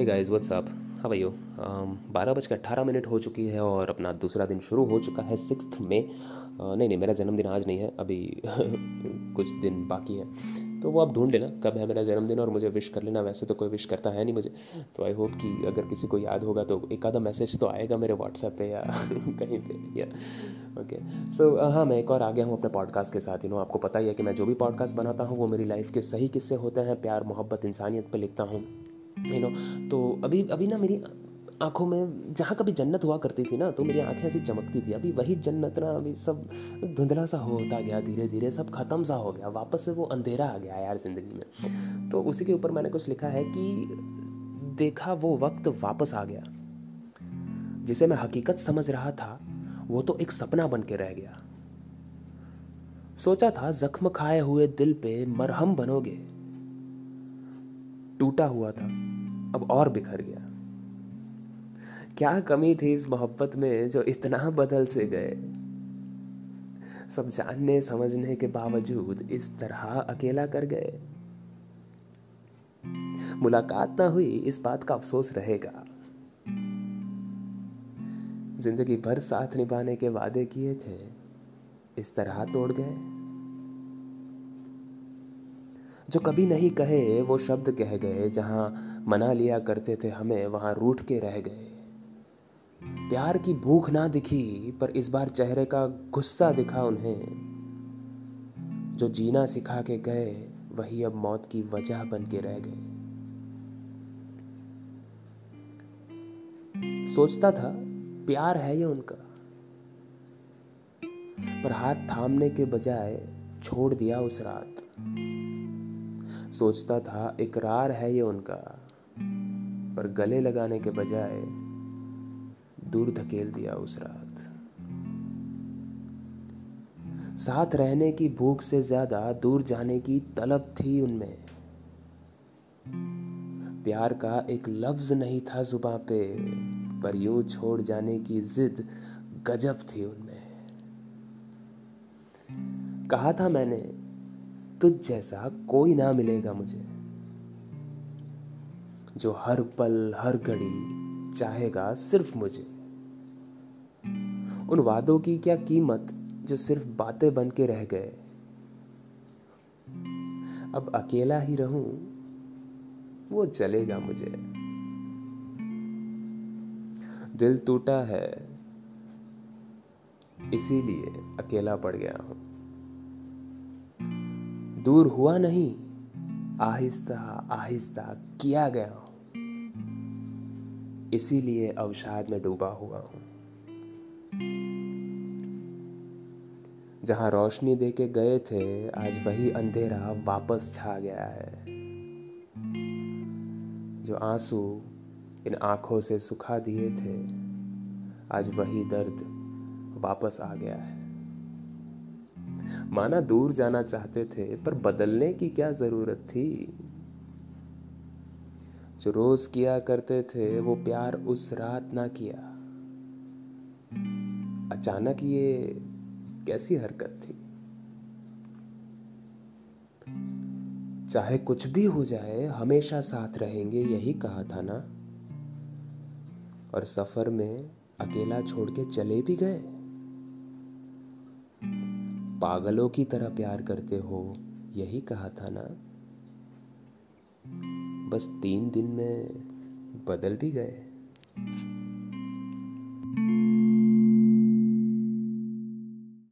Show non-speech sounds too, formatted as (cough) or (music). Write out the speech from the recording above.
Hey guys what's up हाँ भाइयों बारह बज के अट्ठारह मिनट हो चुकी है और अपना दूसरा दिन शुरू हो चुका है सिक्स में। Uh, नहीं नहीं मेरा जन्मदिन आज नहीं है अभी (laughs) कुछ दिन बाकी है। तो वो आप ढूंढ लेना कब है मेरा जन्मदिन और मुझे विश कर लेना। वैसे तो कोई विश करता है नहीं मुझे। तो आई होप कि अगर किसी को याद होगा तो एक आधा मैसेज तो आएगा मेरे व्हाट्सएप पे या (laughs) कहीं पे या ओके सो हाँ मैं एक और आ गया हूँ अपने पॉडकास्ट के साथ। यू नो आपको पता ही है कि मैं जो भी पॉडकास्ट बनाता हूँ वो मेरी लाइफ के सही किस्से होते हैं। प्यार मोहब्बत इंसानियत पर लिखता हूँ। यू नो तो अभी अभी ना मेरी आँखों में जहाँ कभी जन्नत हुआ करती थी ना तो मेरी आँखें ऐसी चमकती थी। अभी वही जन्नत ना, अभी सब धुंधला सा होता गया धीरे धीरे सब ख़त्म सा हो गया, वापस से वो अंधेरा आ गया यार ज़िंदगी में। तो उसी के ऊपर मैंने कुछ लिखा है कि देखा वो वक्त वापस आ गया, जिसे मैं हकीकत समझ रहा था, वो तो एक सपना बन के रह गया। सोचा था जख्म खाए हुए दिल पे मरहम बनोगे टूटा हुआ था, अब और बिखर गया। क्या कमी थी इस मोहब्बत में जो इतना बदल से गए? सब जानने, समझने के बावजूद इस तरह अकेला कर गए। मुलाकात ना हुई, इस बात का अफसोस रहेगा। ज़िंदगी भर साथ निभाने के वादे किए थे, इस तरह तोड़ गए। जो कभी नहीं कहे, वो शब्द कह गए, जहाँ मना लिया करते थे हमें, वहाँ रूठ के रह गए। प्यार की भूख ना दिखी, पर इस बार चेहरे का गुस्सा दिखा उन्हें। जो जीना सिखा के गए, वही अब मौत की वजह बन के रह गए। सोचता था, प्यार है ये उनका। पर हाथ थामने के बजाय छोड़ दिया उस रात। सोचता था, इकरार है ये उनका। पर गले लगाने के बजाय दूर धकेल दिया उस रात। साथ रहने की भूख से ज़्यादा दूर जाने की तलब थी उनमें। प्यार का एक लफ्ज नहीं था जुबा पे, पर यूँ छोड़ जाने की जिद गजब थी उनमें। कहा था मैंने तुझ जैसा कोई ना मिलेगा मुझे। जो हर पल, हर घड़ी चाहेगा सिर्फ़ मुझे। उन वादों की क्या कीमत जो सिर्फ़ बातें बन के रह गए? अब अकेला ही रहूँ, वो चलेगा मुझे। दिल टूटा है, इसीलिए अकेला पड़ गया हूँ। दूर हुआ नहीं, आहिस्ता आहिस्ता किया गया हूँ। इसीलिए अवसाद में डूबा हुआ हूँ। जहाँ रोशनी दे के गए थे, आज वही अंधेरा वापस छा गया है। जो आँसू इन आँखों से सुखा दिए थे, आज वही दर्द वापस आ गया है। माना दूर जाना चाहते थे, पर बदलने की क्या ज़रूरत थी? जो रोज किया करते थे, वो प्यार उस रात ना किया। अचानक ये कैसी हरकत थी? चाहे कुछ भी हो जाए, हमेशा साथ रहेंगे, यही कहा था ना? और सफ़र में अकेला छोड़ के चले भी गए? पागलों की तरह प्यार करते हो? यही कहा था ना। बस तीन दिन में बदल भी गए।